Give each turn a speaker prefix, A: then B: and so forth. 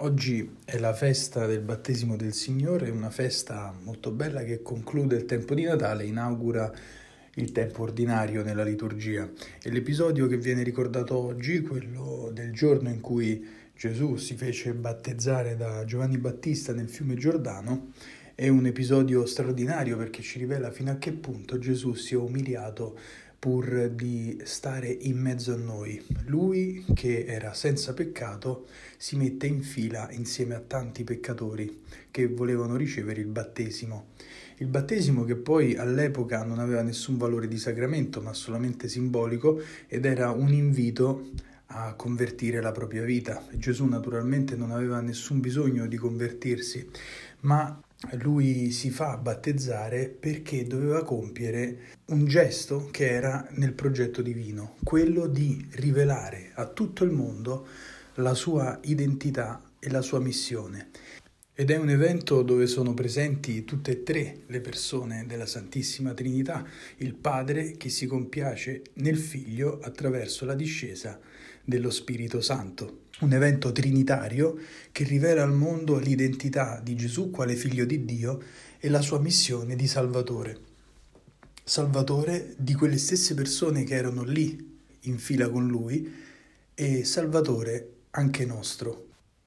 A: Oggi è la festa del battesimo del Signore, una festa molto bella che conclude il tempo di Natale, inaugura il tempo ordinario nella liturgia. E l'episodio che viene ricordato oggi, quello del giorno in cui Gesù si fece battezzare da Giovanni Battista nel fiume Giordano, è un episodio straordinario perché ci rivela fino a che punto Gesù si è umiliato pur di stare in mezzo a noi. Lui, che era senza peccato, si mette in fila insieme a tanti peccatori che volevano ricevere il battesimo. Il battesimo che poi all'epoca non aveva nessun valore di sacramento, ma solamente simbolico, ed era un invito a convertire la propria vita. Gesù naturalmente non aveva nessun bisogno di convertirsi, ma lui si fa battezzare perché doveva compiere un gesto che era nel progetto divino, quello di rivelare a tutto il mondo la sua identità e la sua missione. Ed è un evento dove sono presenti tutte e tre le persone della Santissima Trinità, il Padre che si compiace nel Figlio attraverso la discesa dello Spirito Santo. Un evento trinitario che rivela al mondo l'identità di Gesù quale figlio di Dio e la sua missione di Salvatore. Salvatore di quelle stesse persone che erano lì in fila con lui e Salvatore anche nostro